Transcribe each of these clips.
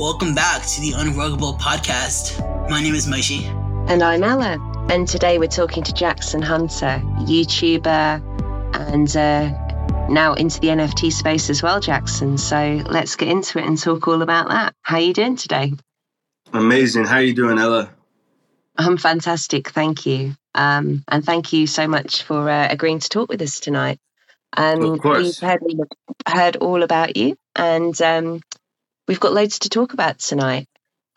Welcome back to the Unruggable podcast. My name is Moishe. And I'm Ella. And today we're talking to Jackson Hunter, YouTuber, and uh, now into the NFT space as well, Jackson. So let's get into it and talk all about that. How are you doing today? Amazing. How are you doing, Ella? I'm fantastic. Thank you. Um, and thank you so much for uh, agreeing to talk with us tonight. Um, of course. We've heard, heard all about you, and um, we've got loads to talk about tonight.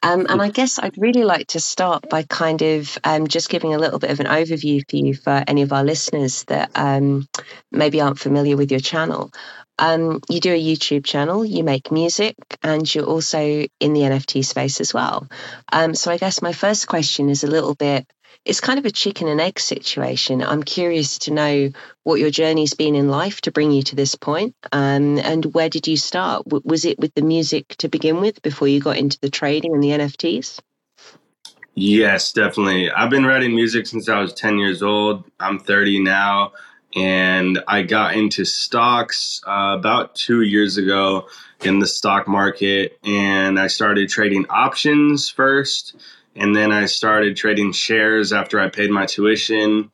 Um, and I guess I'd really like to start by kind of um, just giving a little bit of an overview for you for any of our listeners that um, maybe aren't familiar with your channel. Um, you do a YouTube channel, you make music, and you're also in the NFT space as well. Um, so I guess my first question is a little bit it's kind of a chicken and egg situation. I'm curious to know what your journey's been in life to bring you to this point, um, and where did you start? W- was it with the music to begin with before you got into the trading and the NFTs? Yes, definitely. I've been writing music since I was 10 years old. I'm 30 now, and I got into stocks uh, about two years ago in the stock market, and I started trading options first and then I started trading shares after I paid my tuition.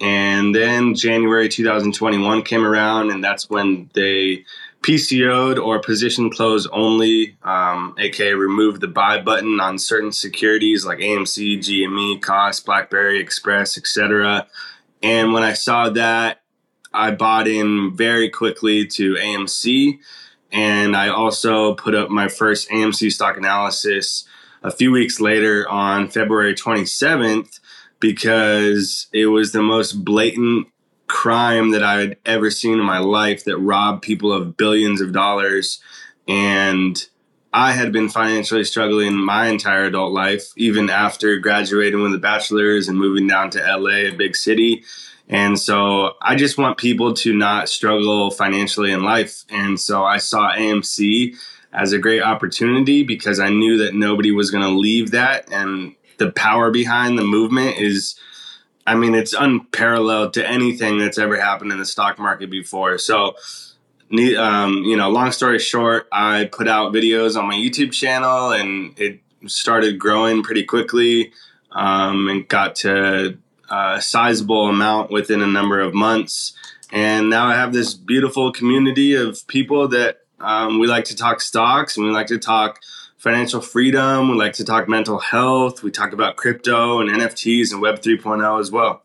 And then January 2021 came around, and that's when they PCO'd or position close only, um, aka removed the buy button on certain securities like AMC, GME, Koss, BlackBerry, Express, etc. And when I saw that, I bought in very quickly to AMC, and I also put up my first AMC stock analysis a few weeks later on February 27th because it was the most blatant crime that I had ever seen in my life that robbed people of billions of dollars. And I had been financially struggling my entire adult life, even after graduating with a bachelor's and moving down to LA, a big city. And so I just want people to not struggle financially in life. And so I saw AMC as a great opportunity because I knew that nobody was going to leave that. And the power behind the movement is, I mean, it's unparalleled to anything that's ever happened in the stock market before. So, um, you know, long story short, I put out videos on my YouTube channel and it started growing pretty quickly um, and got to a sizable amount within a number of months. And now I have this beautiful community of people that um, we like to talk stocks and we like to talk financial freedom. We like to talk mental health. We talk about crypto and NFTs and Web 3.0 as well.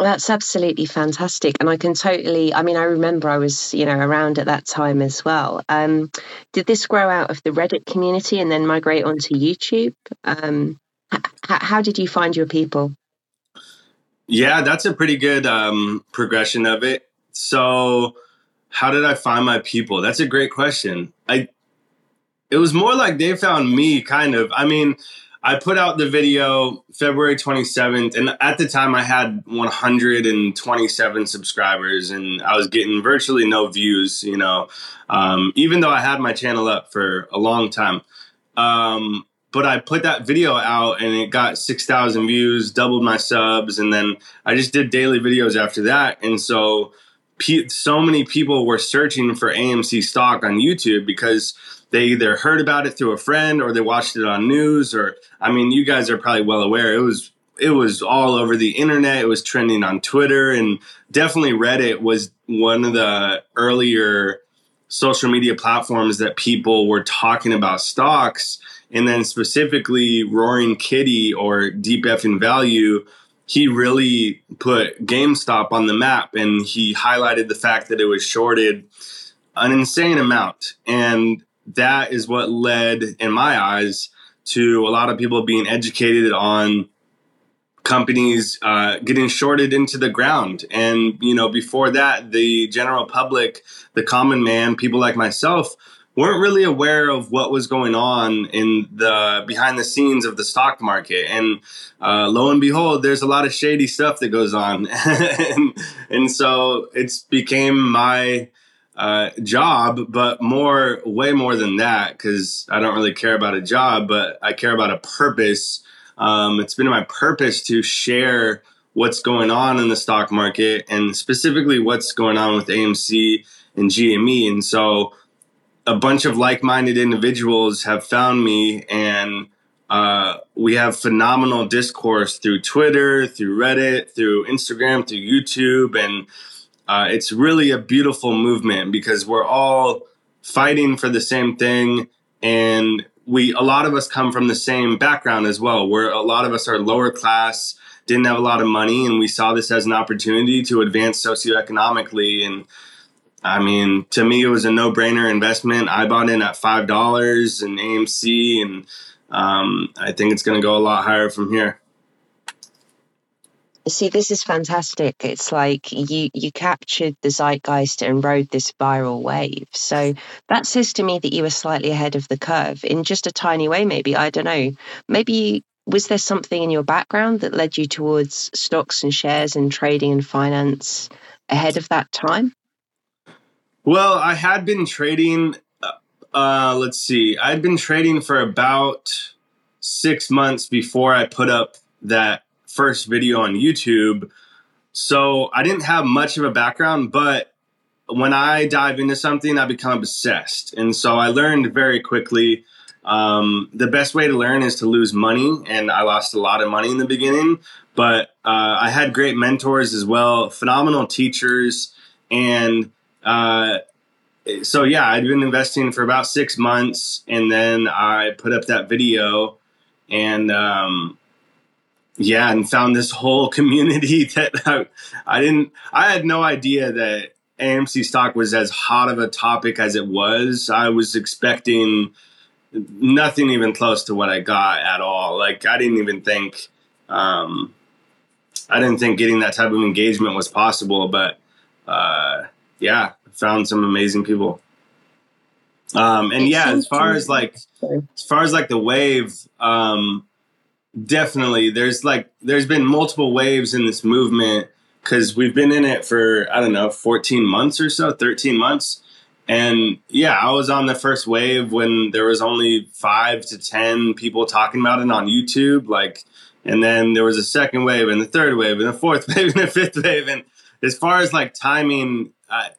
That's absolutely fantastic. And I can totally, I mean, I remember I was, you know, around at that time as well. Um, did this grow out of the Reddit community and then migrate onto YouTube? Um, h- how did you find your people? Yeah, that's a pretty good um, progression of it. So, how did I find my people? That's a great question. I it was more like they found me kind of. I mean, I put out the video February 27th and at the time I had 127 subscribers and I was getting virtually no views, you know. Um, even though I had my channel up for a long time. Um, but I put that video out and it got 6,000 views, doubled my subs, and then I just did daily videos after that. And so so many people were searching for AMC stock on YouTube because they either heard about it through a friend or they watched it on news or I mean you guys are probably well aware it was it was all over the internet it was trending on Twitter and definitely Reddit was one of the earlier social media platforms that people were talking about stocks. And then specifically Roaring Kitty or Deep F in Value he really put GameStop on the map and he highlighted the fact that it was shorted an insane amount. And that is what led, in my eyes, to a lot of people being educated on companies uh, getting shorted into the ground. And, you know, before that, the general public, the common man, people like myself, weren't really aware of what was going on in the behind the scenes of the stock market. And uh, lo and behold, there's a lot of shady stuff that goes on, and, and so it's became my uh, job, but more, way more than that, because I don't really care about a job, but I care about a purpose. Um, it's been my purpose to share what's going on in the stock market and specifically what's going on with AMC and GME. And so a bunch of like-minded individuals have found me and uh, we have phenomenal discourse through twitter through reddit through instagram through youtube and uh, it's really a beautiful movement because we're all fighting for the same thing and we a lot of us come from the same background as well where a lot of us are lower class didn't have a lot of money and we saw this as an opportunity to advance socioeconomically and I mean, to me, it was a no-brainer investment. I bought in at five dollars in AMC, and um, I think it's going to go a lot higher from here. See, this is fantastic. It's like you you captured the zeitgeist and rode this viral wave. So that says to me that you were slightly ahead of the curve in just a tiny way. Maybe I don't know. Maybe was there something in your background that led you towards stocks and shares and trading and finance ahead of that time? Well, I had been trading. Uh, uh, let's see, I'd been trading for about six months before I put up that first video on YouTube. So I didn't have much of a background, but when I dive into something, I become obsessed. And so I learned very quickly um, the best way to learn is to lose money. And I lost a lot of money in the beginning, but uh, I had great mentors as well, phenomenal teachers. And uh, so yeah, I'd been investing for about six months, and then I put up that video, and um, yeah, and found this whole community that I, I didn't. I had no idea that AMC stock was as hot of a topic as it was. I was expecting nothing even close to what I got at all. Like I didn't even think. Um, I didn't think getting that type of engagement was possible, but uh, yeah, found some amazing people. Um, and yeah, as far as like, as far as like the wave, um, definitely there's like, there's been multiple waves in this movement because we've been in it for, I don't know, 14 months or so, 13 months. And yeah, I was on the first wave when there was only five to 10 people talking about it on YouTube. Like, and then there was a second wave and the third wave and the fourth wave and the fifth wave. And as far as like timing, I,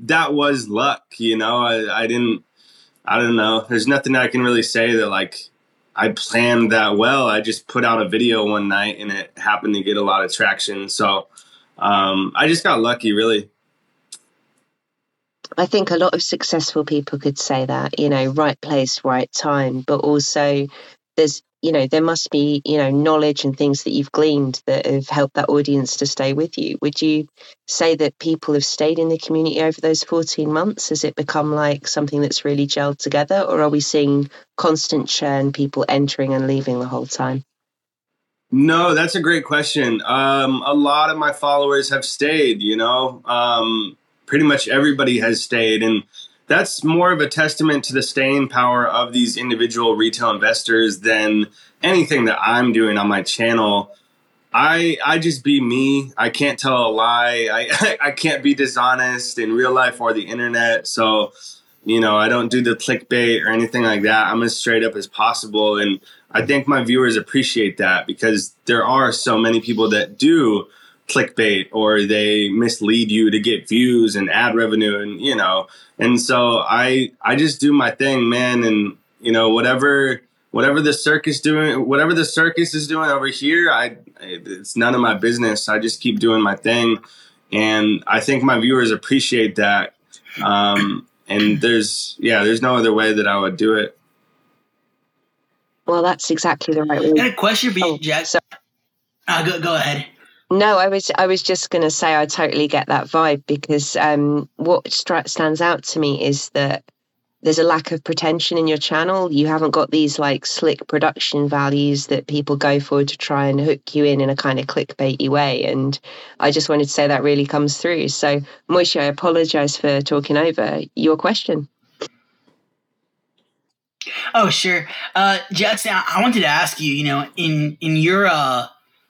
that was luck, you know. I, I didn't, I don't know. There's nothing I can really say that like I planned that well. I just put out a video one night and it happened to get a lot of traction. So um, I just got lucky, really. I think a lot of successful people could say that, you know, right place, right time, but also there's you know there must be you know knowledge and things that you've gleaned that have helped that audience to stay with you. Would you say that people have stayed in the community over those 14 months? Has it become like something that's really gelled together or are we seeing constant churn people entering and leaving the whole time? No that's a great question. Um, a lot of my followers have stayed you know? Um, pretty much everybody has stayed and that's more of a testament to the staying power of these individual retail investors than anything that I'm doing on my channel. I I just be me. I can't tell a lie. I I can't be dishonest in real life or the internet. So, you know, I don't do the clickbait or anything like that. I'm as straight up as possible and I think my viewers appreciate that because there are so many people that do clickbait or they mislead you to get views and ad revenue and you know. And so i i just do my thing man and you know whatever whatever the circus doing whatever the circus is doing over here i it's none of my business. I just keep doing my thing. And i think my viewers appreciate that. Um and there's yeah there's no other way that i would do it. Well that's exactly the right way. I got a question for you oh, jack so- uh, go, go ahead no, I was I was just going to say I totally get that vibe because um, what stands out to me is that there's a lack of pretension in your channel. You haven't got these like slick production values that people go for to try and hook you in in a kind of clickbaity way. And I just wanted to say that really comes through. So, Moishe, I apologize for talking over your question. Oh, sure. Uh, Jackson, I wanted to ask you, you know, in in your uh,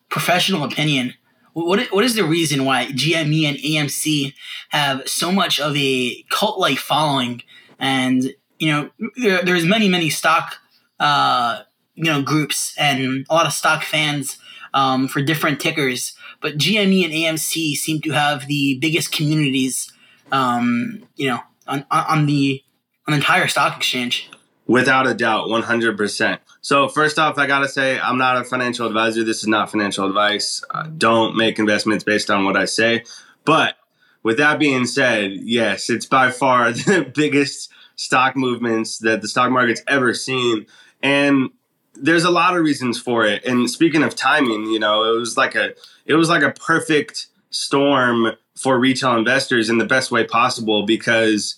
professional opinion, what what is the reason why GME and AMC have so much of a cult like following? And you know, there, there's many many stock uh, you know groups and a lot of stock fans um, for different tickers, but GME and AMC seem to have the biggest communities. Um, you know, on on the on the entire stock exchange. Without a doubt, 100%. So, first off, I got to say, I'm not a financial advisor. This is not financial advice. Uh, don't make investments based on what I say. But with that being said, yes, it's by far the biggest stock movements that the stock market's ever seen. And there's a lot of reasons for it. And speaking of timing, you know, it was like a it was like a perfect storm for retail investors in the best way possible because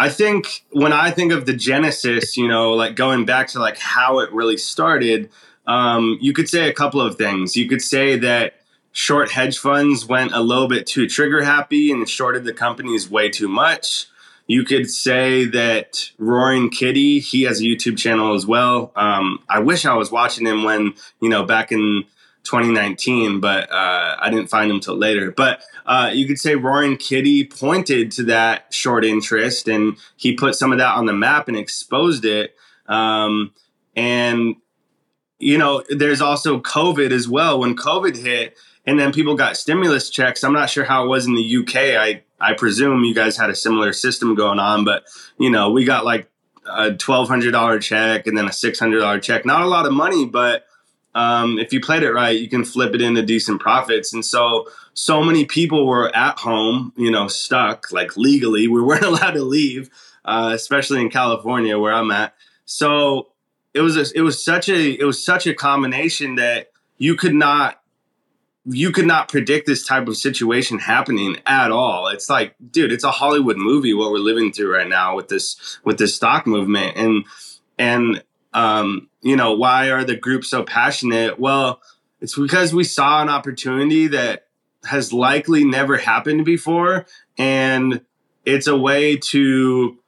I think when I think of the genesis, you know, like going back to like how it really started, um, you could say a couple of things. You could say that short hedge funds went a little bit too trigger happy and shorted the companies way too much. You could say that Roaring Kitty, he has a YouTube channel as well. Um, I wish I was watching him when, you know, back in 2019, but uh, I didn't find him till later. But uh, you could say Roaring Kitty pointed to that short interest and he put some of that on the map and exposed it. Um, and, you know, there's also COVID as well. When COVID hit, and then people got stimulus checks. I'm not sure how it was in the UK. I I presume you guys had a similar system going on, but you know, we got like a twelve hundred dollar check and then a six hundred dollar check. Not a lot of money, but um, if you played it right, you can flip it into decent profits. And so, so many people were at home, you know, stuck like legally. We weren't allowed to leave, uh, especially in California where I'm at. So it was a, it was such a it was such a combination that you could not you could not predict this type of situation happening at all. It's like, dude, it's a Hollywood movie what we're living through right now with this with this stock movement. And and um, you know, why are the groups so passionate? Well, it's because we saw an opportunity that has likely never happened before and it's a way to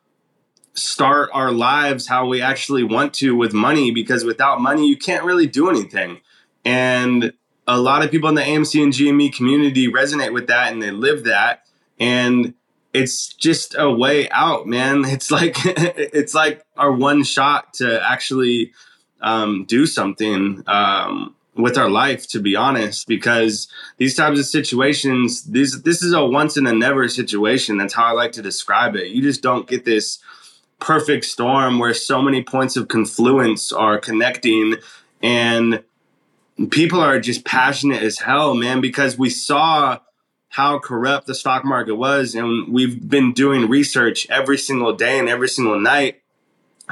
start our lives how we actually want to with money because without money you can't really do anything. And a lot of people in the AMC and GME community resonate with that and they live that. And it's just a way out, man. It's like it's like our one shot to actually um, do something um, with our life, to be honest. Because these types of situations, this this is a once in a never situation. That's how I like to describe it. You just don't get this perfect storm where so many points of confluence are connecting and people are just passionate as hell, man, because we saw how corrupt the stock market was. And we've been doing research every single day and every single night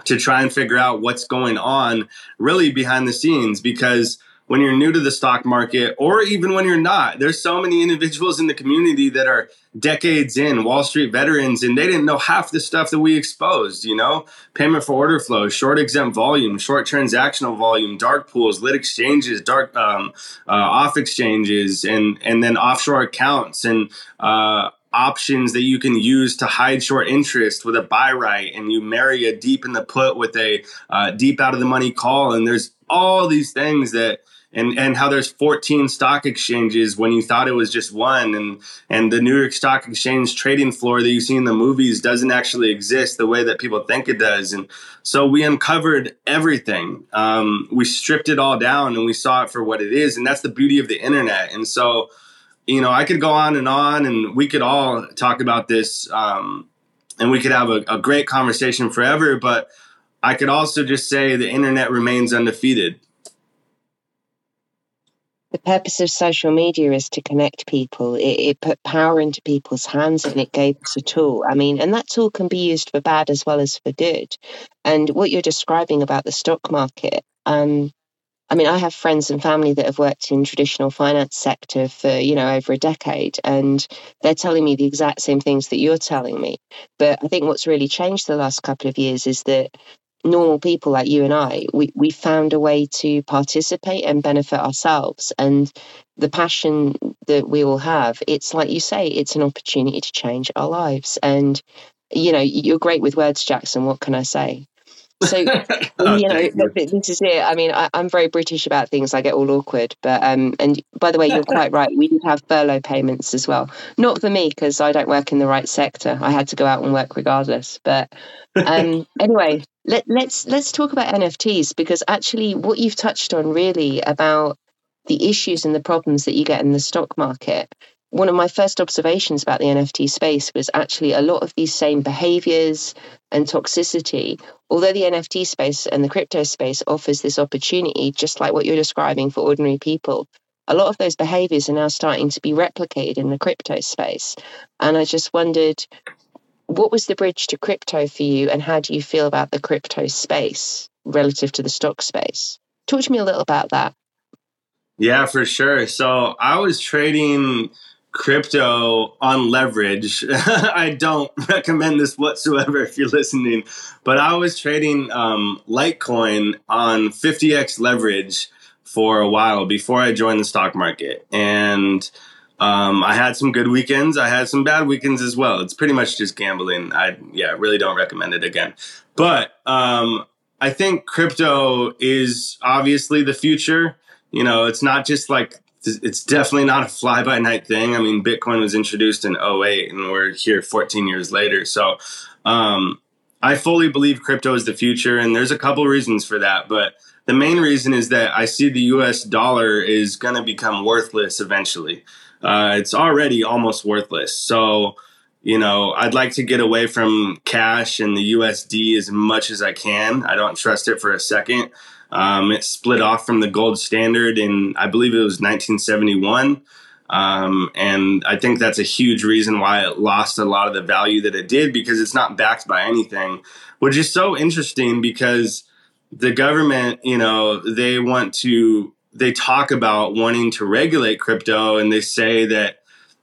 to try and figure out what's going on really behind the scenes because when you're new to the stock market or even when you're not. There's so many individuals in the community that are decades in, Wall Street veterans, and they didn't know half the stuff that we exposed, you know? Payment for order flow, short exempt volume, short transactional volume, dark pools, lit exchanges, dark um, uh, off exchanges, and and then offshore accounts and uh, options that you can use to hide short interest with a buy right and you marry a deep in the put with a uh, deep out of the money call and there's all these things that and and how there's 14 stock exchanges when you thought it was just one and and the New York Stock Exchange trading floor that you see in the movies doesn't actually exist the way that people think it does and so we uncovered everything. Um, we stripped it all down and we saw it for what it is and that's the beauty of the internet and so you know I could go on and on and we could all talk about this um, and we could have a, a great conversation forever but I could also just say the internet remains undefeated the purpose of social media is to connect people. It, it, put power into people's hands and it gave us a tool. I mean, and that tool can be used for bad as well as for good. And what you're describing about the stock market, um, I mean, I have friends and family that have worked in traditional finance sector for, you know, over a decade, and they're telling me the exact same things that you're telling me. But I think what's really changed the last couple of years is that normal people like you and I, we, we found a way to participate and benefit ourselves. And the passion that we all have, it's like you say, it's an opportunity to change our lives. And, you know, you're great with words, Jackson. What can I say? So, you know, this is it. I mean, I, am very British about things. I get all awkward. But, um, and by the way, you're quite right. We did have furlough payments as well. Not for me, because I don't work in the right sector. I had to go out and work regardless. But um, anyway, let, let's let's talk about NFTs because actually, what you've touched on really about the issues and the problems that you get in the stock market one of my first observations about the NFT space was actually a lot of these same behaviors and toxicity. Although the NFT space and the crypto space offers this opportunity, just like what you're describing for ordinary people, a lot of those behaviors are now starting to be replicated in the crypto space. And I just wondered what was the bridge to crypto for you, and how do you feel about the crypto space relative to the stock space? Talk to me a little about that. Yeah, for sure. So I was trading crypto on leverage. I don't recommend this whatsoever if you're listening, but I was trading um, Litecoin on 50x leverage for a while before I joined the stock market. And um, I had some good weekends. I had some bad weekends as well. It's pretty much just gambling. I, yeah, really don't recommend it again. But um, I think crypto is obviously the future. You know, it's not just like it's definitely not a fly by night thing. I mean, Bitcoin was introduced in 08 and we're here 14 years later. So, um, I fully believe crypto is the future, and there's a couple reasons for that. But the main reason is that I see the US dollar is going to become worthless eventually. Uh, it's already almost worthless. So, you know, I'd like to get away from cash and the USD as much as I can. I don't trust it for a second. Um, it split off from the gold standard in, I believe it was 1971. Um, and I think that's a huge reason why it lost a lot of the value that it did because it's not backed by anything, which is so interesting because the government, you know, they want to, they talk about wanting to regulate crypto and they say that,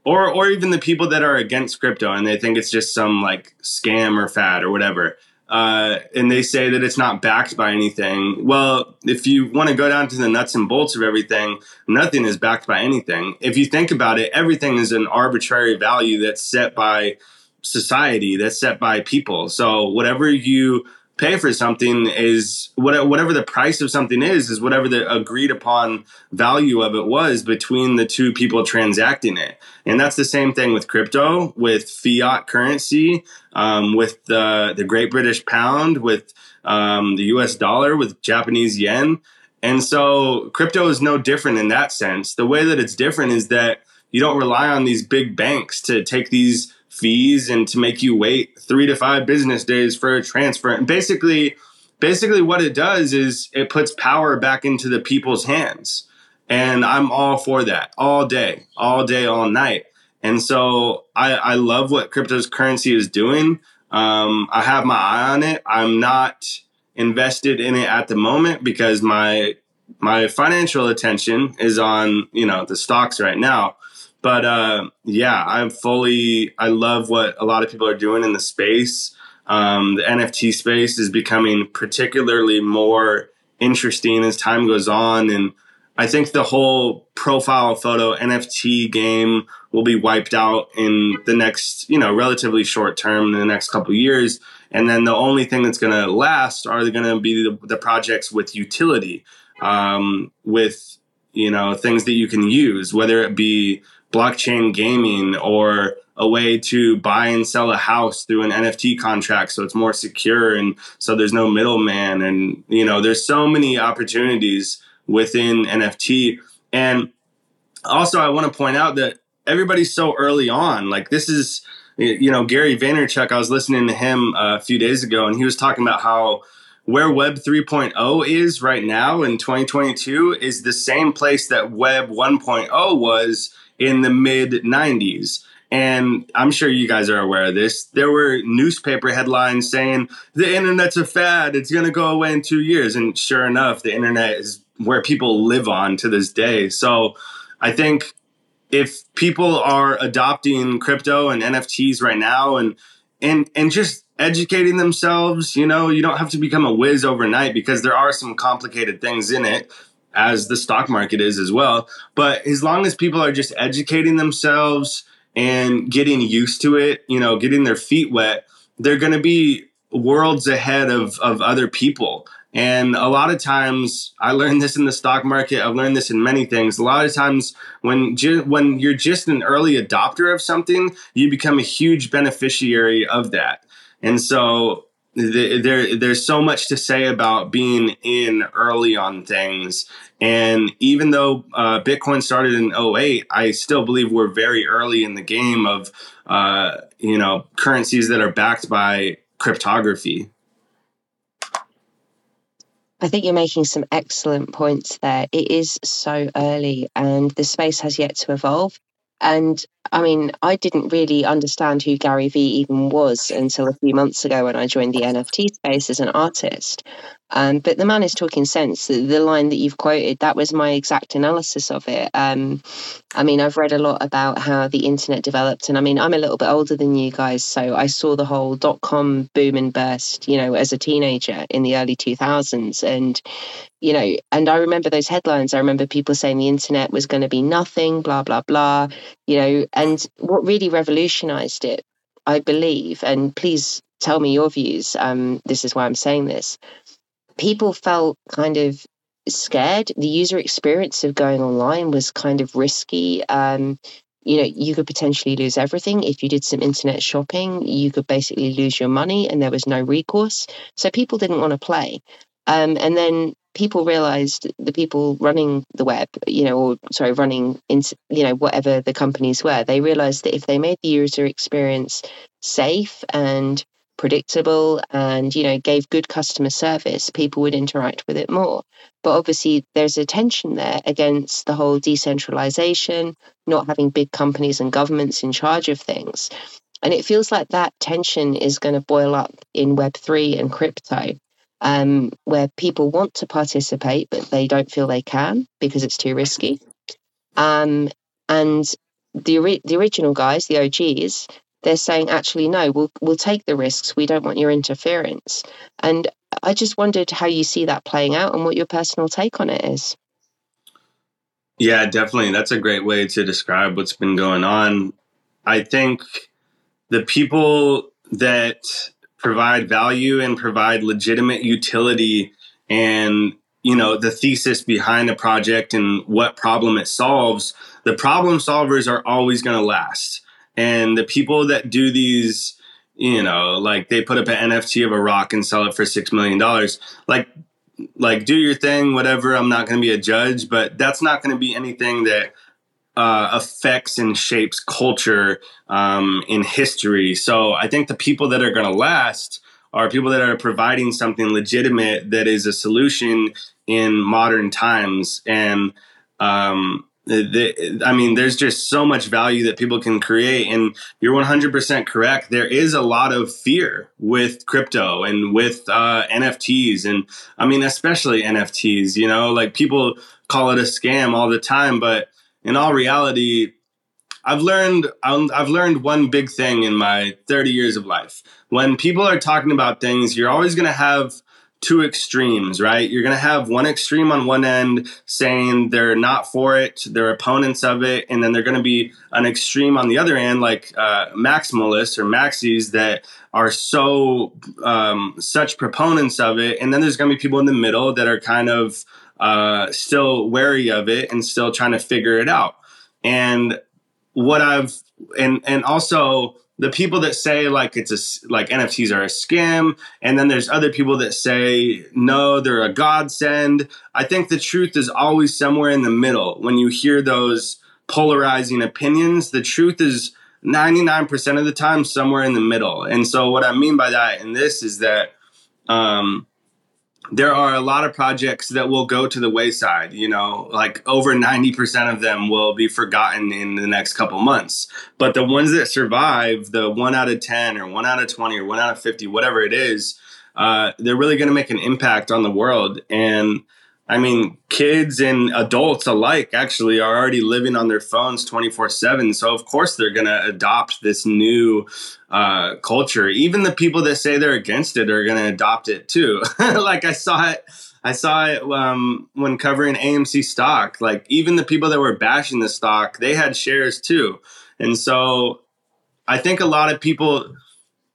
or, or even the people that are against crypto and they think it's just some like scam or fad or whatever uh, and they say that it's not backed by anything. Well, if you want to go down to the nuts and bolts of everything, nothing is backed by anything. If you think about it, everything is an arbitrary value that's set by society, that's set by people. So whatever you pay for something is whatever the price of something is is whatever the agreed upon value of it was between the two people transacting it. And that's the same thing with crypto with fiat currency um, with the the great british pound with um, the us dollar with japanese yen. And so crypto is no different in that sense. The way that it's different is that you don't rely on these big banks to take these fees and to make you wait three to five business days for a transfer. And basically, basically what it does is it puts power back into the people's hands. And I'm all for that all day, all day, all night. And so I, I love what cryptocurrency is doing. Um, I have my eye on it. I'm not invested in it at the moment because my my financial attention is on you know the stocks right now but uh, yeah, I'm fully. I love what a lot of people are doing in the space. Um, the NFT space is becoming particularly more interesting as time goes on, and I think the whole profile photo NFT game will be wiped out in the next, you know, relatively short term in the next couple years. And then the only thing that's going to last are going to be the, the, projects with utility, um, with you know things that you can use, whether it be blockchain gaming or a way to buy and sell a house through an NFT contract so it's more secure and so there's no middleman and you know there's so many opportunities within NFT and also I want to point out that everybody's so early on like this is you know Gary Vaynerchuk I was listening to him a few days ago and he was talking about how where Web 3.0 is right now in 2022 is the same place that Web 1.0 was in the mid 90s. And I'm sure you guys are aware of this. There were newspaper headlines saying the internet's a fad, it's going to go away in two years. And sure enough, the internet is where people live on to this day. So I think if people are adopting crypto and NFTs right now and and and just educating themselves, you know, you don't have to become a whiz overnight because there are some complicated things in it as the stock market is as well. But as long as people are just educating themselves and getting used to it, you know, getting their feet wet, they're going to be worlds ahead of, of other people. And a lot of times, I learned this in the stock market. I've learned this in many things. A lot of times, when ju- when you're just an early adopter of something, you become a huge beneficiary of that. And so, there there's so much to say about being in early on things and even though uh, bitcoin started in 08 i still believe we're very early in the game of uh, you know currencies that are backed by cryptography I think you're making some excellent points there. It is so early and the space has yet to evolve. And I mean, I didn't really understand who Gary Vee even was until a few months ago when I joined the NFT space as an artist. Um, but the man is talking sense. The line that you've quoted, that was my exact analysis of it. Um, I mean, I've read a lot about how the internet developed, and I mean, I'm a little bit older than you guys, so I saw the whole dot com boom and burst, you know, as a teenager in the early 2000s, and you know, and I remember those headlines. I remember people saying the internet was going to be nothing, blah blah blah, you know, and what really revolutionized it, I believe, and please tell me your views. Um, this is why I'm saying this people felt kind of scared. The user experience of going online was kind of risky. Um, you know, you could potentially lose everything. If you did some internet shopping, you could basically lose your money and there was no recourse. So people didn't want to play. Um, and then people realized the people running the web, you know, or sorry, running into, you know, whatever the companies were, they realized that if they made the user experience safe and predictable and you know gave good customer service people would interact with it more. But obviously there's a tension there against the whole decentralization not having big companies and governments in charge of things. And it feels like that tension is going to boil up in web3 and crypto um, where people want to participate but they don't feel they can because it's too risky. Um, and the, the original guys the og's they're saying actually no we'll we'll take the risks. We don't want your interference. And i just wondered how you see that playing out and what your personal take on it is. Yeah definitely. That's a great way to describe what's been going on. I think the people that provide value and provide legitimate utility and you know the thesis behind the project and what problem it solves the problem solvers are always going to last and the people that do these, you know, like they put up an NFT of a rock and sell it for six million dollars. Like, like do your thing, whatever. I'm not going to be a judge, but that's not going to be anything that uh, affects and shapes culture um, in history. So I think the people that are going to last are people that are providing something legitimate that is a solution in modern times and um, I mean, there's just so much value that people can create. And you're 100% correct. There is a lot of fear with crypto and with uh, NFTs. And I mean, especially NFTs, you know, like people call it a scam all the time. But in all reality, I've learned I've learned one big thing in my 30 years of life. When people are talking about things, you're always going to have two extremes, right? You're going to have one extreme on one end saying they're not for it, they're opponents of it, and then they're going to be an extreme on the other end, like uh, maximalists or maxis that are so um, such proponents of it, and then there's going to be people in the middle that are kind of uh, still wary of it and still trying to figure it out. And what I've and and also the people that say like it's a like NFTs are a scam, and then there's other people that say no, they're a godsend. I think the truth is always somewhere in the middle. When you hear those polarizing opinions, the truth is 99% of the time somewhere in the middle. And so what I mean by that in this is that um, there are a lot of projects that will go to the wayside you know like over 90% of them will be forgotten in the next couple months. But the ones that survive the 1 out of 10 or 1 out of 20 or 1 out of 50 whatever it is uh, they're really going to make an impact on the world. And I mean, kids and adults alike actually are already living on their phones 24 7. So, of course, they're going to adopt this new uh, culture. Even the people that say they're against it are going to adopt it too. like, I saw it. I saw it um, when covering AMC stock. Like, even the people that were bashing the stock, they had shares too. And so, I think a lot of people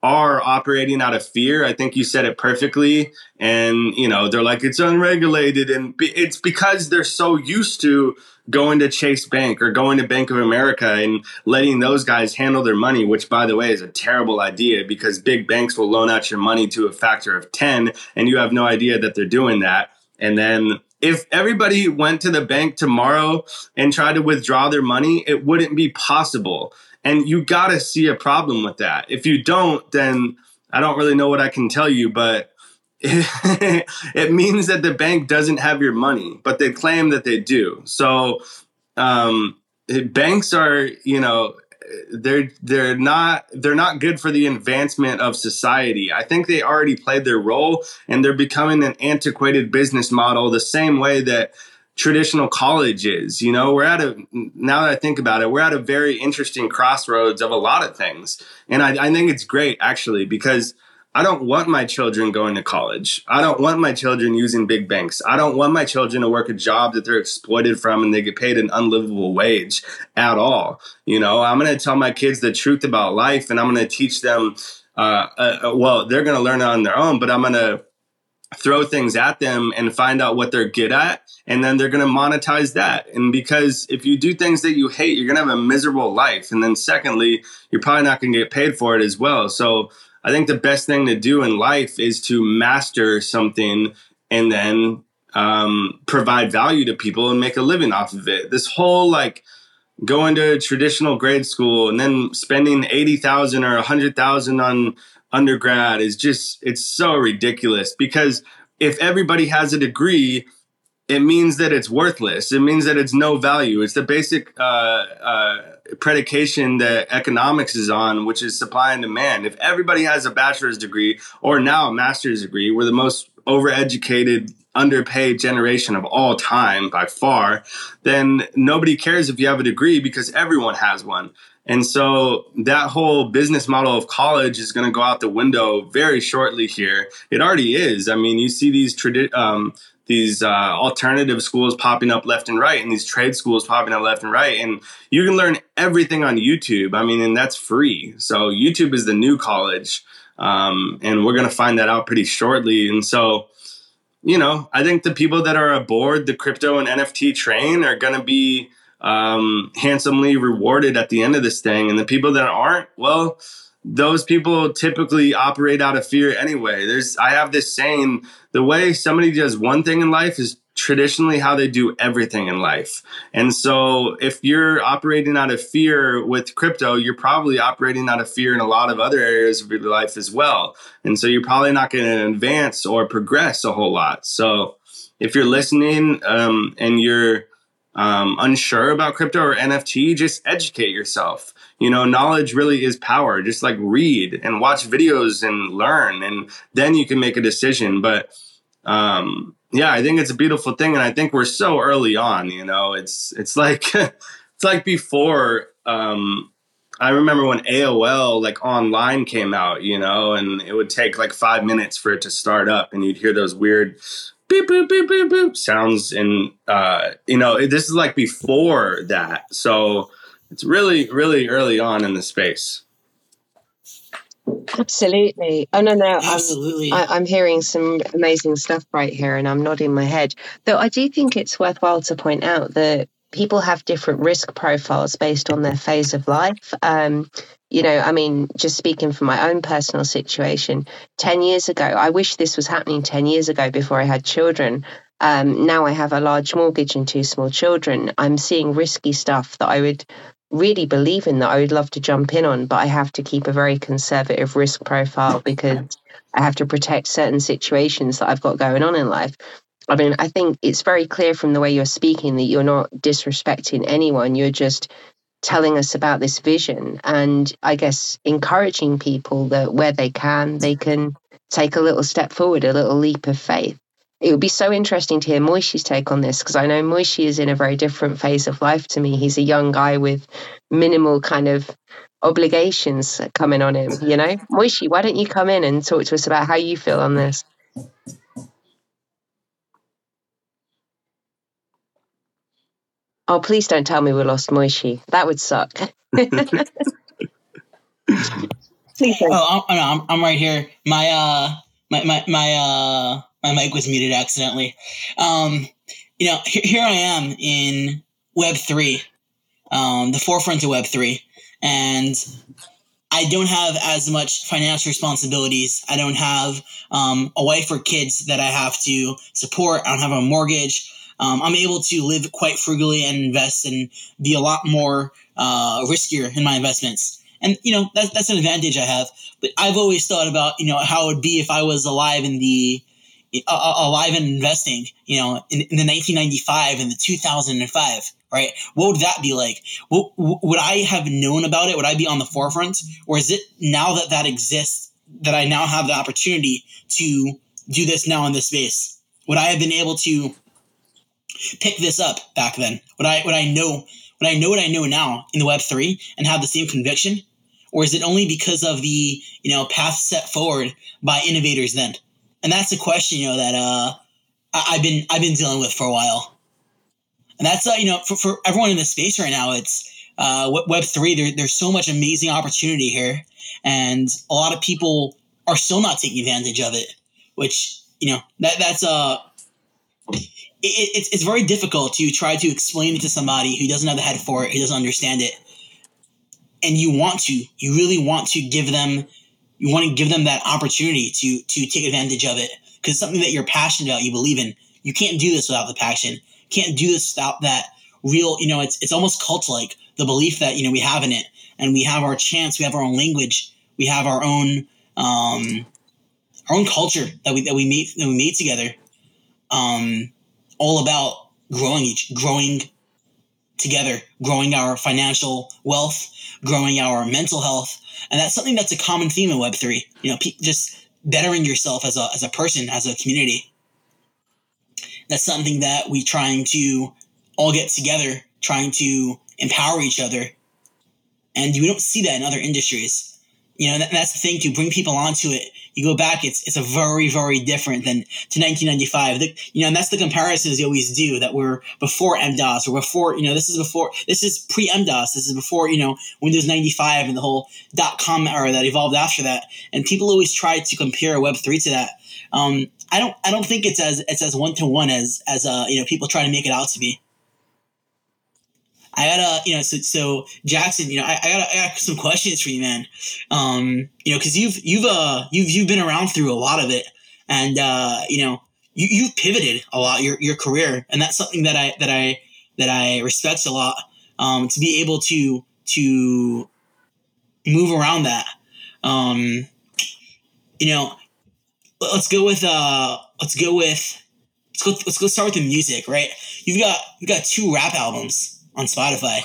are operating out of fear. I think you said it perfectly. And, you know, they're like, it's unregulated. And it's because they're so used to going to Chase Bank or going to Bank of America and letting those guys handle their money, which, by the way, is a terrible idea because big banks will loan out your money to a factor of 10 and you have no idea that they're doing that. And then if everybody went to the bank tomorrow and tried to withdraw their money, it wouldn't be possible. And you got to see a problem with that. If you don't, then I don't really know what I can tell you, but it, it means that the bank doesn't have your money, but they claim that they do. So um, banks are, you know, they're they're not they're not good for the advancement of society. I think they already played their role and they're becoming an antiquated business model the same way that traditional college is. You know, we're at a now that I think about it, we're at a very interesting crossroads of a lot of things. And I, I think it's great actually because I don't want my children going to college. I don't want my children using big banks. I don't want my children to work a job that they're exploited from and they get paid an unlivable wage at all. You know, I'm going to tell my kids the truth about life and I'm going to teach them. Uh, uh, uh well, they're going to learn it on their own, but I'm going to throw things at them and find out what they're good at and then they're going to monetize that. And because if you do things that you hate you're going to have a miserable life. And then secondly you're probably not going to get paid for it as well. So I think the best thing to do in life is to master something and then um, provide value to people and make a living off of it. This whole like going to traditional grade school and then spending 80,000 or 100,000 on undergrad is just it's so ridiculous because if everybody has a degree it means that it's worthless. It means that it's no value. It's the basic uh, uh, predication that economics is on, which is supply and demand. If everybody has a bachelor's degree or now a master's degree, we're the most overeducated, underpaid generation of all time by far, then nobody cares if you have a degree because everyone has one. And so that whole business model of college is going to go out the window very shortly here. It already is. I mean, you see these tradi- um, these uh, alternative schools popping up left and right and these trade schools popping up left and right and you can learn everything on youtube i mean and that's free so youtube is the new college um, and we're going to find that out pretty shortly and so you know i think the people that are aboard the crypto and nft train are going to be um, handsomely rewarded at the end of this thing and the people that aren't well those people typically operate out of fear anyway. There's I have this saying, the way somebody does one thing in life is traditionally how they do everything in life. And so if you're operating out of fear with crypto, you're probably operating out of fear in a lot of other areas of your life as well. And so you're probably not going to advance or progress a whole lot. So if you're listening um, and you're um, unsure about crypto or NFT, just educate yourself. You know knowledge really is power. Just like read and watch videos and learn and then you can make a decision. But um yeah i think it's a beautiful thing and i think we're so early on you know? It's it's like it's like before um I remember when AOL like online came out, you know, and it would take like five minutes for it to start up, and you'd hear those weird beep boop beep boop boop sounds, and uh, you know, this is like before that. So it's really really early on in the space. Absolutely. Oh no no absolutely. I'm, I, am hearing some amazing stuff right here and i'm nodding my head. Though i do think it's worthwhile to point out that people have different risk profiles based on their phase of life. Um, you know i mean just speaking from my own personal situation 10 years ago i wish this was happening 10 years ago before i had children um, now I have a large mortgage and two small children. I'm seeing risky stuff that I would really believe in that I would love to jump in on, but I have to keep a very conservative risk profile because I have to protect certain situations that I've got going on in life. I mean, I think it's very clear from the way you're speaking that you're not disrespecting anyone. You're just telling us about this vision and I guess encouraging people that where they can, they can take a little step forward, a little leap of faith it would be so interesting to hear Moishe's take on this because I know Moishe is in a very different phase of life to me. He's a young guy with minimal kind of obligations coming on him, you know? Moishe, why don't you come in and talk to us about how you feel on this? Oh, please don't tell me we lost Moishe. That would suck. Please don't. Oh, I'm, I'm, I'm right here. My uh, my my my uh, my mic was muted accidentally. Um, you know, here, here I am in Web three, um, the forefront of Web three, and I don't have as much financial responsibilities. I don't have um, a wife or kids that I have to support. I don't have a mortgage. Um, I'm able to live quite frugally and invest and be a lot more uh, riskier in my investments. And you know that's that's an advantage I have. But I've always thought about you know how it would be if I was alive in the uh, alive and investing. You know, in, in the 1995 and the 2005 right? What would that be like? Would I have known about it? Would I be on the forefront? Or is it now that that exists that I now have the opportunity to do this now in this space? Would I have been able to pick this up back then? Would I would I know would I know what I know now in the web three and have the same conviction? Or is it only because of the, you know, path set forward by innovators then? And that's a question, you know, that uh I, I've been I've been dealing with for a while and that's uh, you know for, for everyone in the space right now it's uh, web 3 there, there's so much amazing opportunity here and a lot of people are still not taking advantage of it which you know that that's uh it, it's, it's very difficult to try to explain it to somebody who doesn't have the head for it who doesn't understand it. And you want to you really want to give them you want to give them that opportunity to to take advantage of it. Because it's something that you're passionate about you believe in. You can't do this without the passion. Can't do this without that real, you know, it's it's almost cult like the belief that you know we have in it, and we have our chance, we have our own language, we have our own um, our own culture that we that we made that we made together, um, all about growing each growing together, growing our financial wealth, growing our mental health, and that's something that's a common theme in Web three. You know, pe- just bettering yourself as a as a person, as a community that's something that we trying to all get together, trying to empower each other. And we don't see that in other industries. You know, that, that's the thing to bring people onto it. You go back, it's it's a very very different than to 1995. The, you know, and that's the comparisons you always do that we're before MS-DOS or before you know this is before this is pre MS-DOS. This is before you know Windows 95 and the whole dot com era that evolved after that. And people always try to compare Web three to that. Um, I don't I don't think it's as it's as one to one as as uh you know people try to make it out to be. I gotta, you know, so, so Jackson, you know, I, I, got I got some questions for you, man. Um, you know, because you've you've uh you've you've been around through a lot of it, and uh, you know, you you've pivoted a lot your your career, and that's something that I that I that I respect a lot. Um, to be able to to move around that, um, you know, let's go with uh let's go with let's go let's go start with the music, right? You've got you've got two rap albums on Spotify.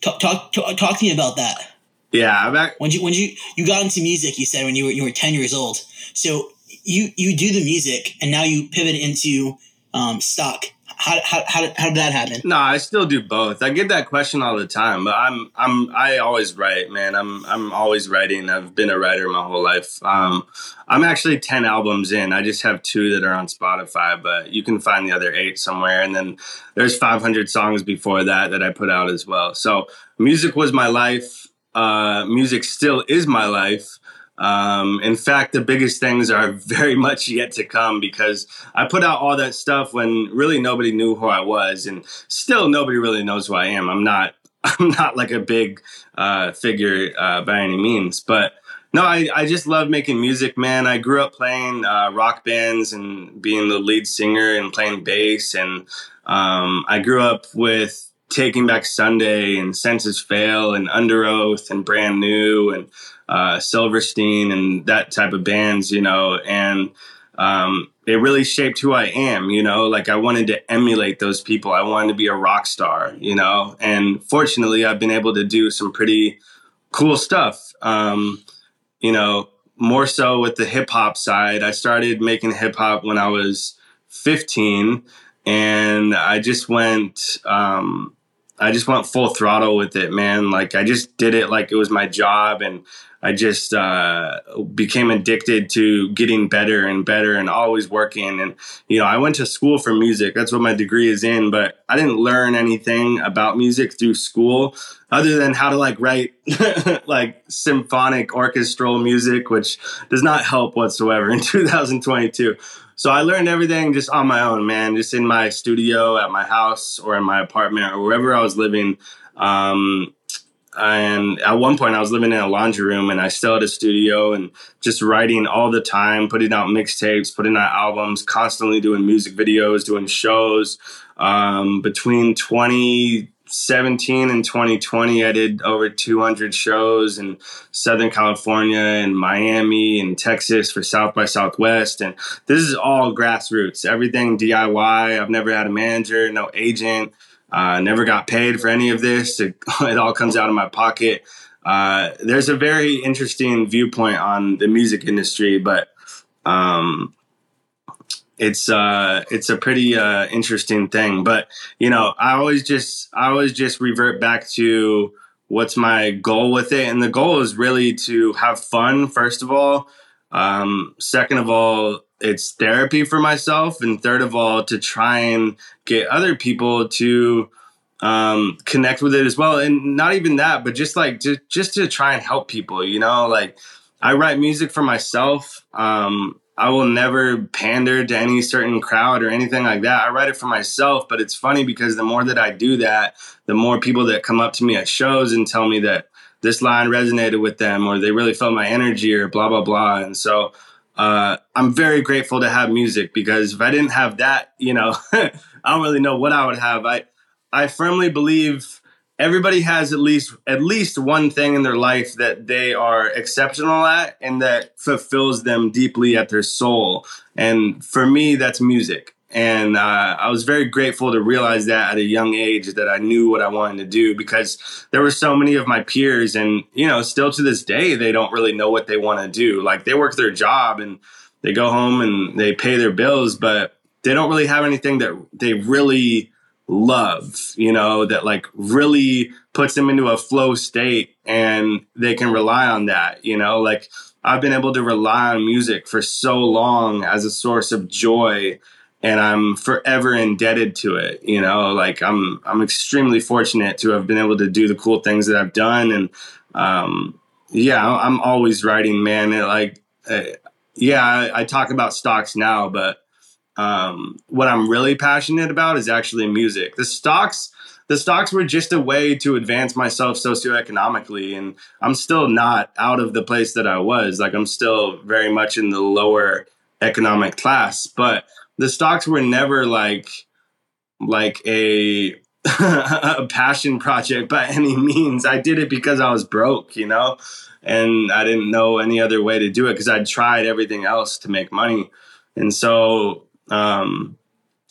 Talk talk talk, talk to me about that. Yeah, back. When you when you you got into music, you said when you were you were ten years old. So you you do the music, and now you pivot into um, stock how, how, how, did, did that happen? No, I still do both. I get that question all the time, but I'm I'm I always write, man. I'm I'm always writing. I've been a writer my whole life. Um, I'm actually ten albums in. I just have two that are on Spotify, but you can find the other eight somewhere. And then there's 500 songs before that that I put out as well. So music was my life. Uh, music still is my life. Um, in fact, the biggest things are very much yet to come because I put out all that stuff when really nobody knew who I was, and still nobody really knows who I am. I'm not. I'm not like a big uh, figure uh, by any means, but no, I, I just love making music, man. I grew up playing uh, rock bands and being the lead singer and playing bass, and um, I grew up with Taking Back Sunday and Senses Fail and Underoath and Brand New and uh, Silverstein and that type of bands, you know, and um, it really shaped who I am, you know. Like I wanted to emulate those people. I wanted to be a rock star, you know. And fortunately, I've been able to do some pretty cool stuff. Um, you know, more so with the hip hop side. I started making hip hop when I was 15, and I just went. Um, I just went full throttle with it, man. Like I just did it like it was my job, and I just uh, became addicted to getting better and better and always working. And you know, I went to school for music. That's what my degree is in, but I didn't learn anything about music through school other than how to like write like symphonic orchestral music, which does not help whatsoever in 2022. So I learned everything just on my own, man, just in my studio, at my house, or in my apartment, or wherever I was living. Um, and at one point, I was living in a laundry room, and I still had a studio, and just writing all the time, putting out mixtapes, putting out albums, constantly doing music videos, doing shows. Um, between 20 17 and 2020, I did over 200 shows in Southern California and Miami and Texas for South by Southwest. And this is all grassroots, everything DIY. I've never had a manager, no agent, uh, never got paid for any of this. It, it all comes out of my pocket. Uh, there's a very interesting viewpoint on the music industry, but um, it's uh it's a pretty uh interesting thing. But you know i always just i always just revert back to what's my goal with it. And the goal is really to have fun first of all. Um second of all it's therapy for myself. And third of all to try and get other people to um connect with it as well. And not even that but just like just just to try and help people you know? Like i write music for myself um I will never pander to any certain crowd or anything like that. I write it for myself, but it's funny because the more that I do that, the more people that come up to me at shows and tell me that this line resonated with them or they really felt my energy or blah, blah, blah. And so uh, I'm very grateful to have music because if I didn't have that, you know, I don't really know what I would have. I, I firmly believe everybody has at least at least one thing in their life that they are exceptional at and that fulfills them deeply at their soul. And for me that's music. And uh, i was very grateful to realize that at a young age that i knew what i wanted to do because there were so many of my peers and you know still to this day they don't really know what they want to do. Like they work their job and they go home and they pay their bills but they don't really have anything that they really love, you know, that like really puts them into a flow state and they can rely on that, you know, like I've been able to rely on music for so long as a source of joy and I'm forever indebted to it, you know, like I'm I'm extremely fortunate to have been able to do the cool things that I've done and um yeah, I'm always writing, man. It, like uh, yeah, I, I talk about stocks now, but um, what I'm really passionate about is actually music. The stocks, the stocks were just a way to advance myself socioeconomically, and I'm still not out of the place that I was. Like I'm still very much in the lower economic class, but the stocks were never like like a a passion project by any means. I did it because I was broke, you know, and I didn't know any other way to do it because I'd tried everything else to make money. And so um,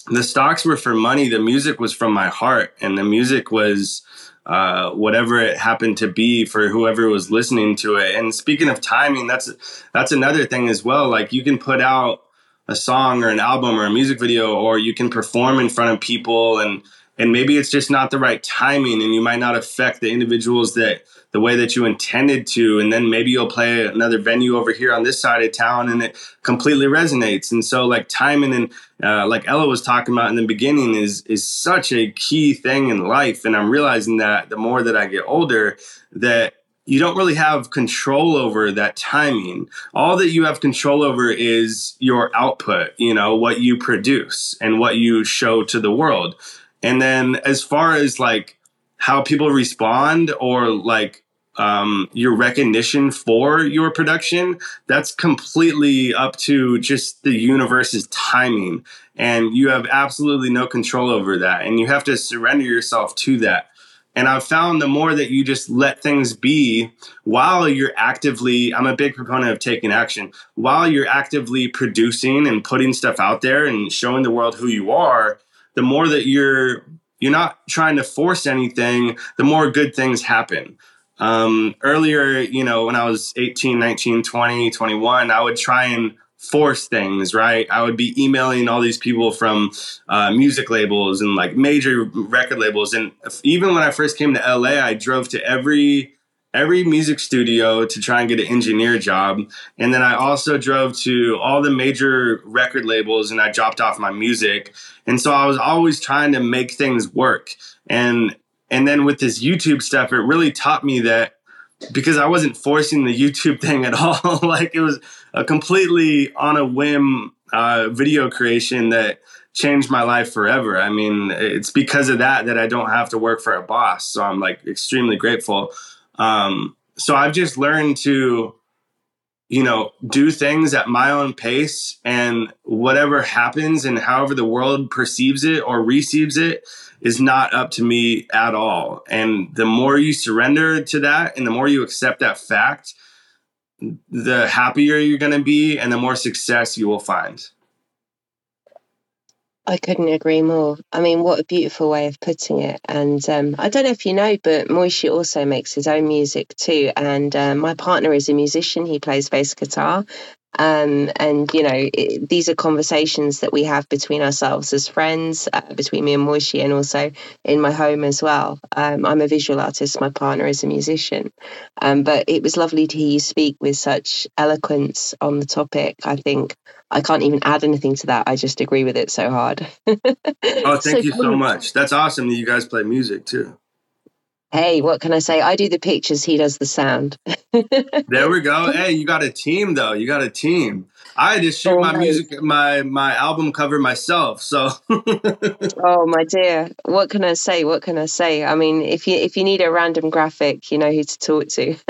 the stocks were for money. The music was from my heart, and the music was uh, whatever it happened to be for whoever was listening to it. And speaking of timing, that's that's another thing as well. Like you can put out a song or an album or a music video, or you can perform in front of people, and and maybe it's just not the right timing, and you might not affect the individuals that the way that you intended to and then maybe you'll play another venue over here on this side of town and it completely resonates and so like timing and uh, like ella was talking about in the beginning is is such a key thing in life and i'm realizing that the more that i get older that you don't really have control over that timing. All that you have control over is your output, you know, what you produce and what you show to the world. And then as far as like how people respond or like um, your recognition for your production, that's completely up to just the universe's timing. And you have absolutely no control over that. And you have to surrender yourself to that. And I've found the more that you just let things be while you're actively, I'm a big proponent of taking action, while you're actively producing and putting stuff out there and showing the world who you are, the more that you're you're not trying to force anything, the more good things happen. Um, earlier, you know, when I was 18, 19, 20, 21, I would try and force things, right? I would be emailing all these people from uh, music labels and like major record labels. And even when I first came to LA, I drove to every every music studio to try and get an engineer job. And then I also drove to all the major record labels and I dropped off my music. And so I was always trying to make things work. And and then with this YouTube stuff, it really taught me that because I wasn't forcing the YouTube thing at all. like it was a completely on a whim uh, video creation that changed my life forever. I mean, it's because of that that I don't have to work for a boss. So I'm like extremely grateful. Um, so I've just learned to, you know, do things at my own pace and whatever happens and however the world perceives it or receives it is not up to me at all. And the more you surrender to that and the more you accept that fact, the happier you're going to be and the more success you will find. I couldn't agree more. I mean, what a beautiful way of putting it. And um, I don't know if you know, but Moishe also makes his own music too. And uh, my partner is a musician. He plays bass guitar. Um, and you know, it, these are conversations that we have between ourselves as friends, uh, between me and Moishe, and also in my home as well. Um, I'm a visual artist. My partner is a musician. Um, but it was lovely to hear you speak with such eloquence on the topic. I think I can't even add anything to that. I just agree with it so hard. oh, thank so you so much. That's awesome that you guys play music too. Hey, what can I say? I do the pictures, he does the sound. there we go. Hey, you got a team though. You got a team. I just shoot oh, my music, my my album cover myself. So. oh my dear, what can I say? What can I say? I mean, if you if you need a random graphic, you know who to talk to.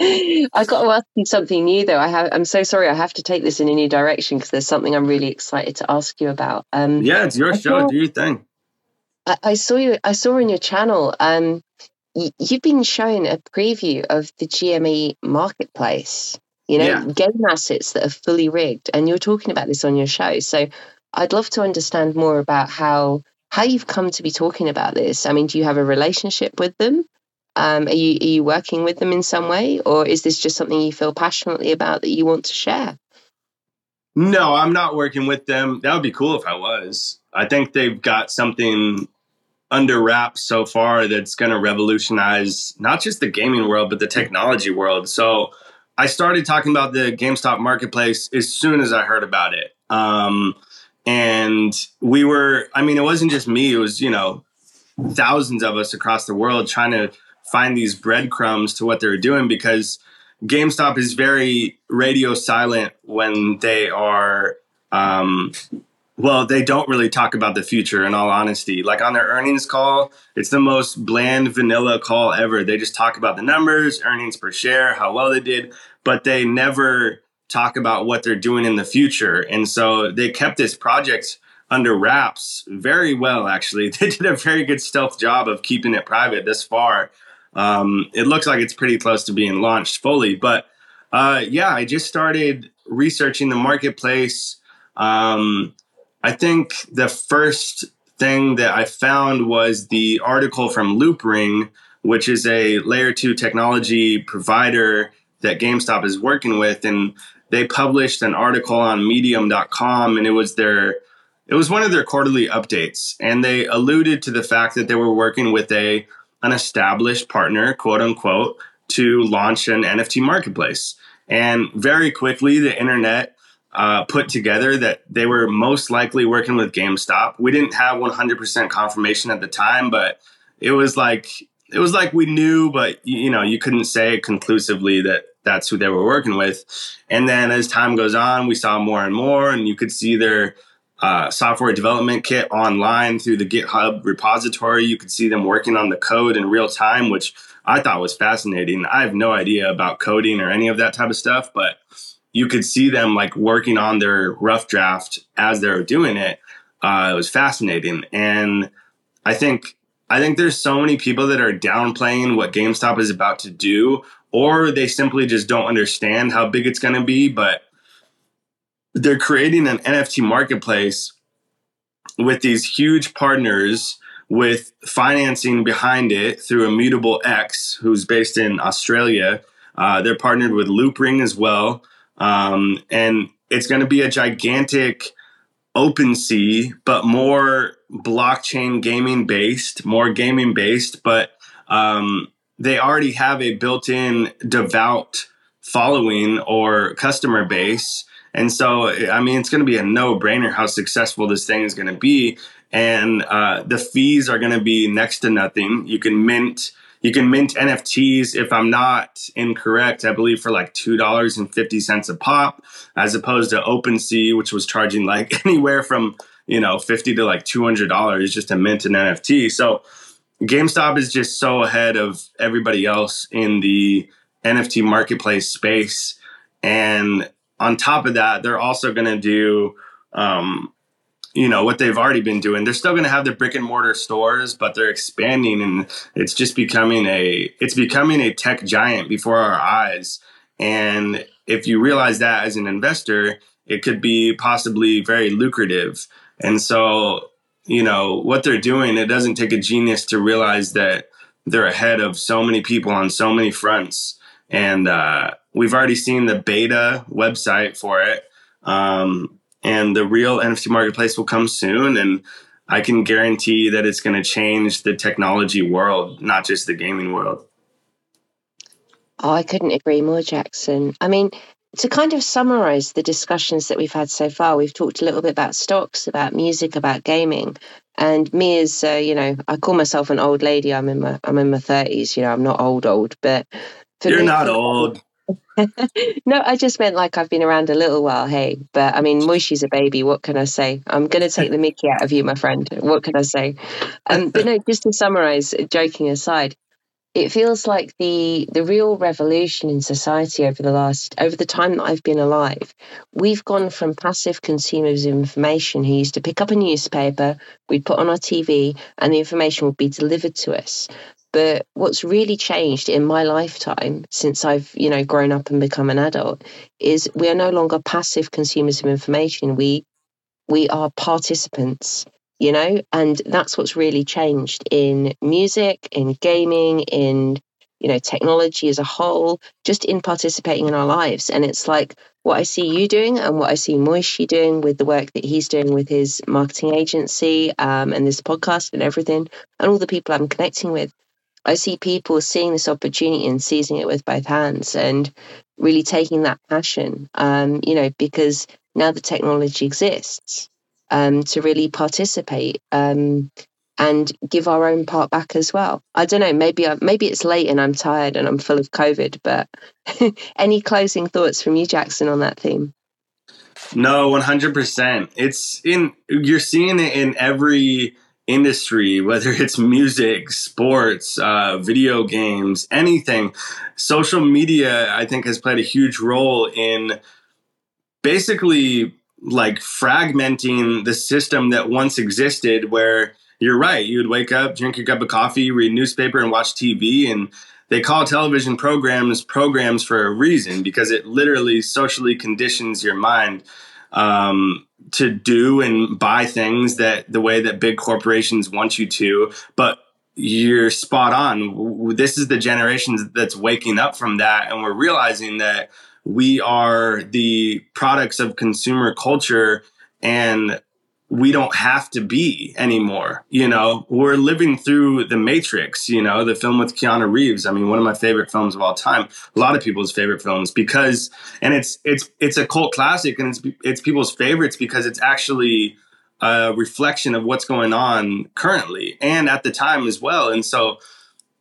I got to ask you something new though. I have. I'm so sorry. I have to take this in a new direction because there's something I'm really excited to ask you about. Um, yeah, it's your I show. Do your thing. I, I saw you. I saw on your channel. Um, you've been showing a preview of the GME marketplace, you know, yeah. game assets that are fully rigged. And you're talking about this on your show. So I'd love to understand more about how how you've come to be talking about this. I mean, do you have a relationship with them? Um, are you are you working with them in some way, or is this just something you feel passionately about that you want to share? No, I'm not working with them. That would be cool if I was. I think they've got something under wraps so far that's going to revolutionize not just the gaming world but the technology world so i started talking about the gamestop marketplace as soon as i heard about it. Um, and we were i mean it wasn't just me. It was you know thousands of us across the world trying to find these breadcrumbs to what they were doing because gamestop is very radio silent when they are um, well, they don't really talk about the future in all honesty. Like on their earnings call, it's the most bland vanilla call ever. They just talk about the numbers, earnings per share, how well they did, but they never talk about what they're doing in the future. And so they kept this project under wraps very well, actually. They did a very good stealth job of keeping it private this far. Um, it looks like it's pretty close to being launched fully. But uh, yeah, I just started researching the marketplace. Um, I think the first thing that I found was the article from Loopring, which is a layer two technology provider that GameStop is working with. And they published an article on medium.com and it was their it was one of their quarterly updates and they alluded to the fact that they were working with a an established partner quote unquote to launch an nft marketplace and very quickly the internet uh, put together that they were most likely working with GameStop. We didn't have 100% confirmation at the time, but it was like it was like we knew, but you know you couldn't say conclusively that that's who they were working with. And then as time goes on, we saw more and more, and you could see their uh, software development kit online through the GitHub repository. You could see them working on the code in real time, which I thought was fascinating. I have no idea about coding or any of that type of stuff, but you could see them like working on their rough draft as they were doing it. Uh, it was fascinating, and I think I think there's so many people that are downplaying what GameStop is about to do, or they simply just don't understand how big it's going to be. But they're creating an NFT marketplace with these huge partners with financing behind it through Immutable X, who's based in Australia. Uh, they're partnered with Loopring as well. Um, and it's going to be a gigantic OpenSea, but more blockchain gaming based, more gaming based. But um, they already have a built in devout following or customer base. And so, I mean, it's going to be a no brainer how successful this thing is going to be. And uh, the fees are going to be next to nothing. You can mint you can mint NFTs, if I'm not incorrect, I believe for like $2.50 a pop, as opposed to OpenSea, which was charging like anywhere from, you know, 50 to like $200 just to mint an NFT. So GameStop is just so ahead of everybody else in the NFT marketplace space. And on top of that, they're also going to do um, you know what they've already been doing. They're still going to have their brick and mortar stores but they're expanding and it's just becoming a it's becoming a tech giant before our eyes. And if you realize that as an investor it could be possibly very lucrative. And so you know what they're doing it doesn't take a genius to realize that they're ahead of so many people on so many fronts. And uh, we've already seen the beta website for it. Um, and the real NFT marketplace will come soon. And I can guarantee that it's going to change the technology world, not just the gaming world. Oh, I couldn't agree more, Jackson. I mean, to kind of summarize the discussions that we've had so far, we've talked a little bit about stocks, about music, about gaming. And me as uh, you know, I call myself an old lady. I'm in my I'm in my thirties. You know, I'm not old old, but you're me, not old. no, I just meant like I've been around a little while, hey. But I mean, Moishe's a baby. What can I say? I'm going to take the mickey out of you, my friend. What can I say? Um, but no, just to summarize, joking aside, it feels like the the real revolution in society over the last over the time that I've been alive, we've gone from passive consumers of information who used to pick up a newspaper, we'd put on our TV, and the information would be delivered to us, but what's really changed in my lifetime since I've, you know, grown up and become an adult is we are no longer passive consumers of information. We we are participants, you know, and that's what's really changed in music, in gaming, in you know, technology as a whole, just in participating in our lives. And it's like what I see you doing and what I see Moishe doing with the work that he's doing with his marketing agency um, and this podcast and everything, and all the people I'm connecting with. I see people seeing this opportunity and seizing it with both hands and really taking that passion, um, you know, because now the technology exists um, to really participate um, and give our own part back as well. I don't know, maybe I, maybe it's late and I'm tired and I'm full of COVID, but any closing thoughts from you, Jackson, on that theme? No, 100%. It's in, you're seeing it in every industry, whether it's music, sports, uh, video games, anything, social media, I think, has played a huge role in basically like fragmenting the system that once existed where you're right you would wake up drink your cup of coffee read newspaper and watch tv and they call television programs programs for a reason because it literally socially conditions your mind. Um, to do and buy things that the way that big corporations want you to. But you're spot on. This is the generation that's waking up from that, and we're realizing that we are the products of consumer culture and we don't have to be anymore. You know, we're living through the Matrix, you know, the film with Keanu Reeves. I mean, one of my favorite films of all time. A lot of people's favorite films because and it's it's it's a cult classic and it's it's people's favorites because it's actually a reflection of what's going on currently and at the time as well. And so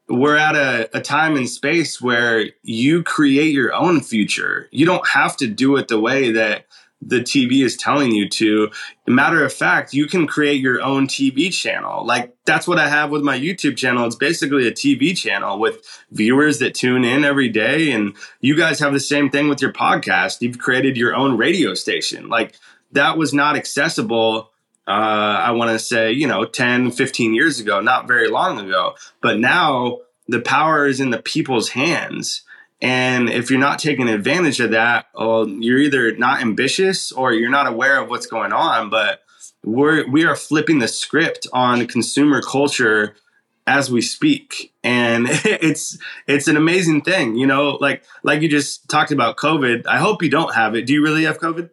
we're at a, a time and space where you create your own future. You don't have to do it the way that the TV is telling you to. Matter of fact, you can create your own TV channel. Like that's what I have with my YouTube channel. It's basically a TV channel with viewers that tune in every day. And you guys have the same thing with your podcast. You've created your own radio station. Like that was not accessible. Uh, I want to say, you know, 10, 15 years ago, not very long ago. But now the power is in the people's hands and if you're not taking advantage of that, well, you're either not ambitious or you're not aware of what's going on. But we're we are flipping the script on consumer culture as we speak and it's it's an amazing thing you know like like you just talked about covid i hope you don't have it do you really have covid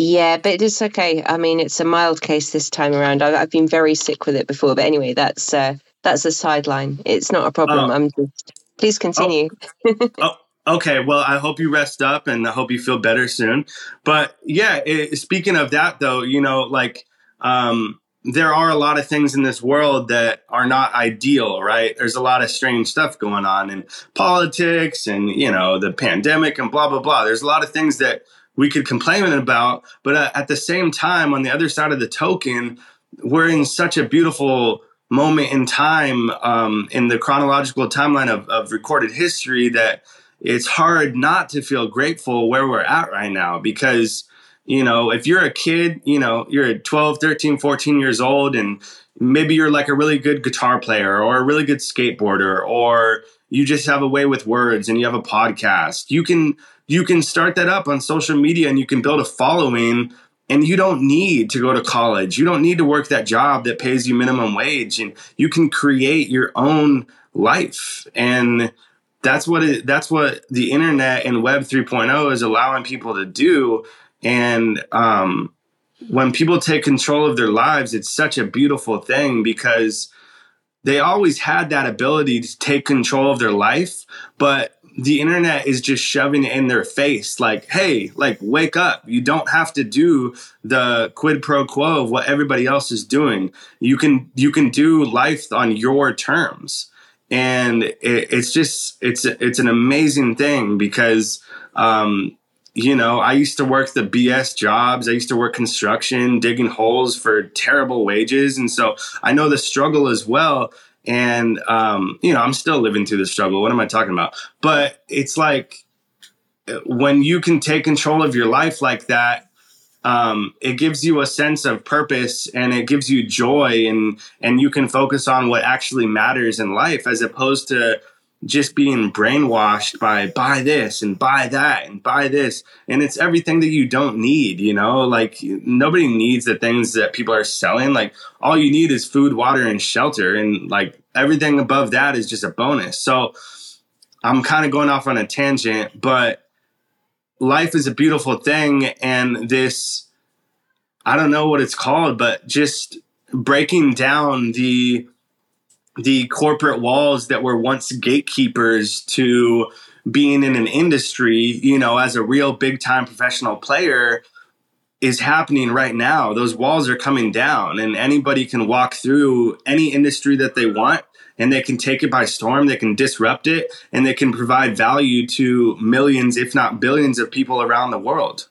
Yeah, but it's okay. I mean, it's a mild case this time around. I've, I've been very sick with it before, but anyway, that's uh, that's a sideline. It's not a problem. Oh. I'm just please continue. Oh. oh. Okay, well, I hope you rest up and I hope you feel better soon. But yeah, it, speaking of that, though, you know, like um, there are a lot of things in this world that are not ideal, right? There's a lot of strange stuff going on in politics and, you know, the pandemic and blah, blah, blah. There's a lot of things that we could complain about. But uh, at the same time, on the other side of the token, we're in such a beautiful moment in time um, in the chronological timeline of, of recorded history that it's hard not to feel grateful where we're at right now because you know if you're a kid you know you're 12 13 14 years old and maybe you're like a really good guitar player or a really good skateboarder or you just have a way with words and you have a podcast you can you can start that up on social media and you can build a following and you don't need to go to college. You don't need to work that job that pays you minimum wage. And you can create your own life. And that's what it that's what the internet and web 3.0 is allowing people to do. And um, when people take control of their lives it's such a beautiful thing because they always had that ability to take control of their life. But the internet is just shoving it in their face like hey like wake up you don't have to do the quid pro quo of what everybody else is doing you can you can do life on your terms and it, it's just it's it's an amazing thing because um, you know I used to work the BS jobs. I used to work construction, digging holes for terrible wages, and so I know the struggle as well. And um, you know I'm still living through the struggle. What am I talking about? But it's like when you can take control of your life like that um, it gives you a sense of purpose and it gives you joy and and you can focus on what actually matters in life as opposed to just being brainwashed by buy this and buy that and buy this. And it's everything that you don't need you know? Like nobody needs the things that people are selling. Like all you need is food water and shelter. And like everything above that is just a bonus. So i'm kind of going off on a tangent but life is a beautiful thing. And this i don't know what it's called but just breaking down the the corporate walls that were once gatekeepers to being in an industry you know as a real big time professional player is happening right now those walls are coming down and anybody can walk through any industry that they want and they can take it by storm, they can disrupt it, and they can provide value to millions, if not billions, of people around the world.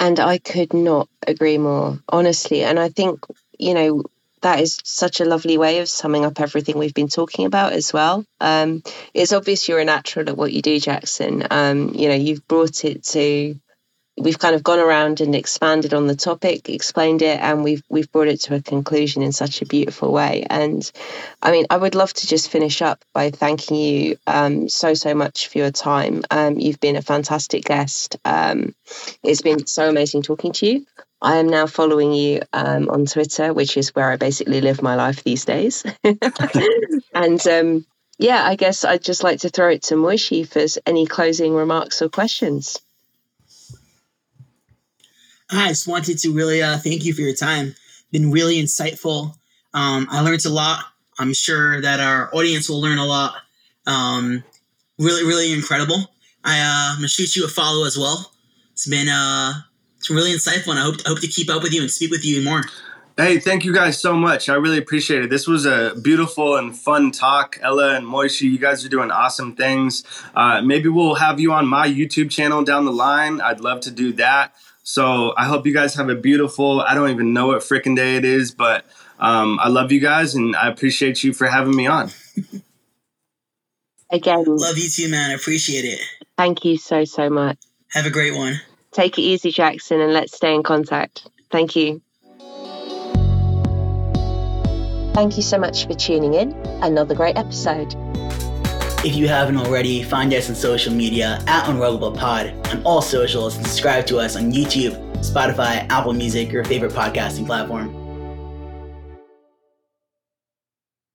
And I could not agree more, honestly. And I think, you know, that is such a lovely way of summing up everything we've been talking about as well. Um, it's obvious you're a natural at what you do, Jackson. Um, you know, you've brought it to we've kind of gone around and expanded on the topic, explained it, and we've we've brought it to a conclusion in such a beautiful way. And I mean, I would love to just finish up by thanking you um, so so much for your time. Um, you've been a fantastic guest. Um, it's been so amazing talking to you. I am now following you um, on Twitter, which is where I basically live my life these days. and um, yeah, I guess I'd just like to throw it to Moishe for any closing remarks or questions. I just wanted to really uh, thank you for your time. Been really insightful. Um, I learned a lot. I'm sure that our audience will learn a lot. Um, really, really incredible. I, uh, I'm gonna shoot you a follow as well. It's been uh, it's really insightful, and I hope I hope to keep up with you and speak with you more. Hey, thank you guys so much. I really appreciate it. This was a beautiful and fun talk. Ella and Moishe, you guys are doing awesome things. Uh, maybe we'll have you on my YouTube channel down the line. I'd love to do that. So I hope you guys have a beautiful, I don't even know what freaking day it is, but um, I love you guys and I appreciate you for having me on. Again, love you too, man. I appreciate it. Thank you so, so much. Have a great one. Take it easy, Jackson, and let's stay in contact. Thank you. Thank you so much for tuning in. Another great episode. If you haven't already, find us on social media at Unruggable Pod on all socials and subscribe to us on YouTube, Spotify, Apple Music, your favorite podcasting platform.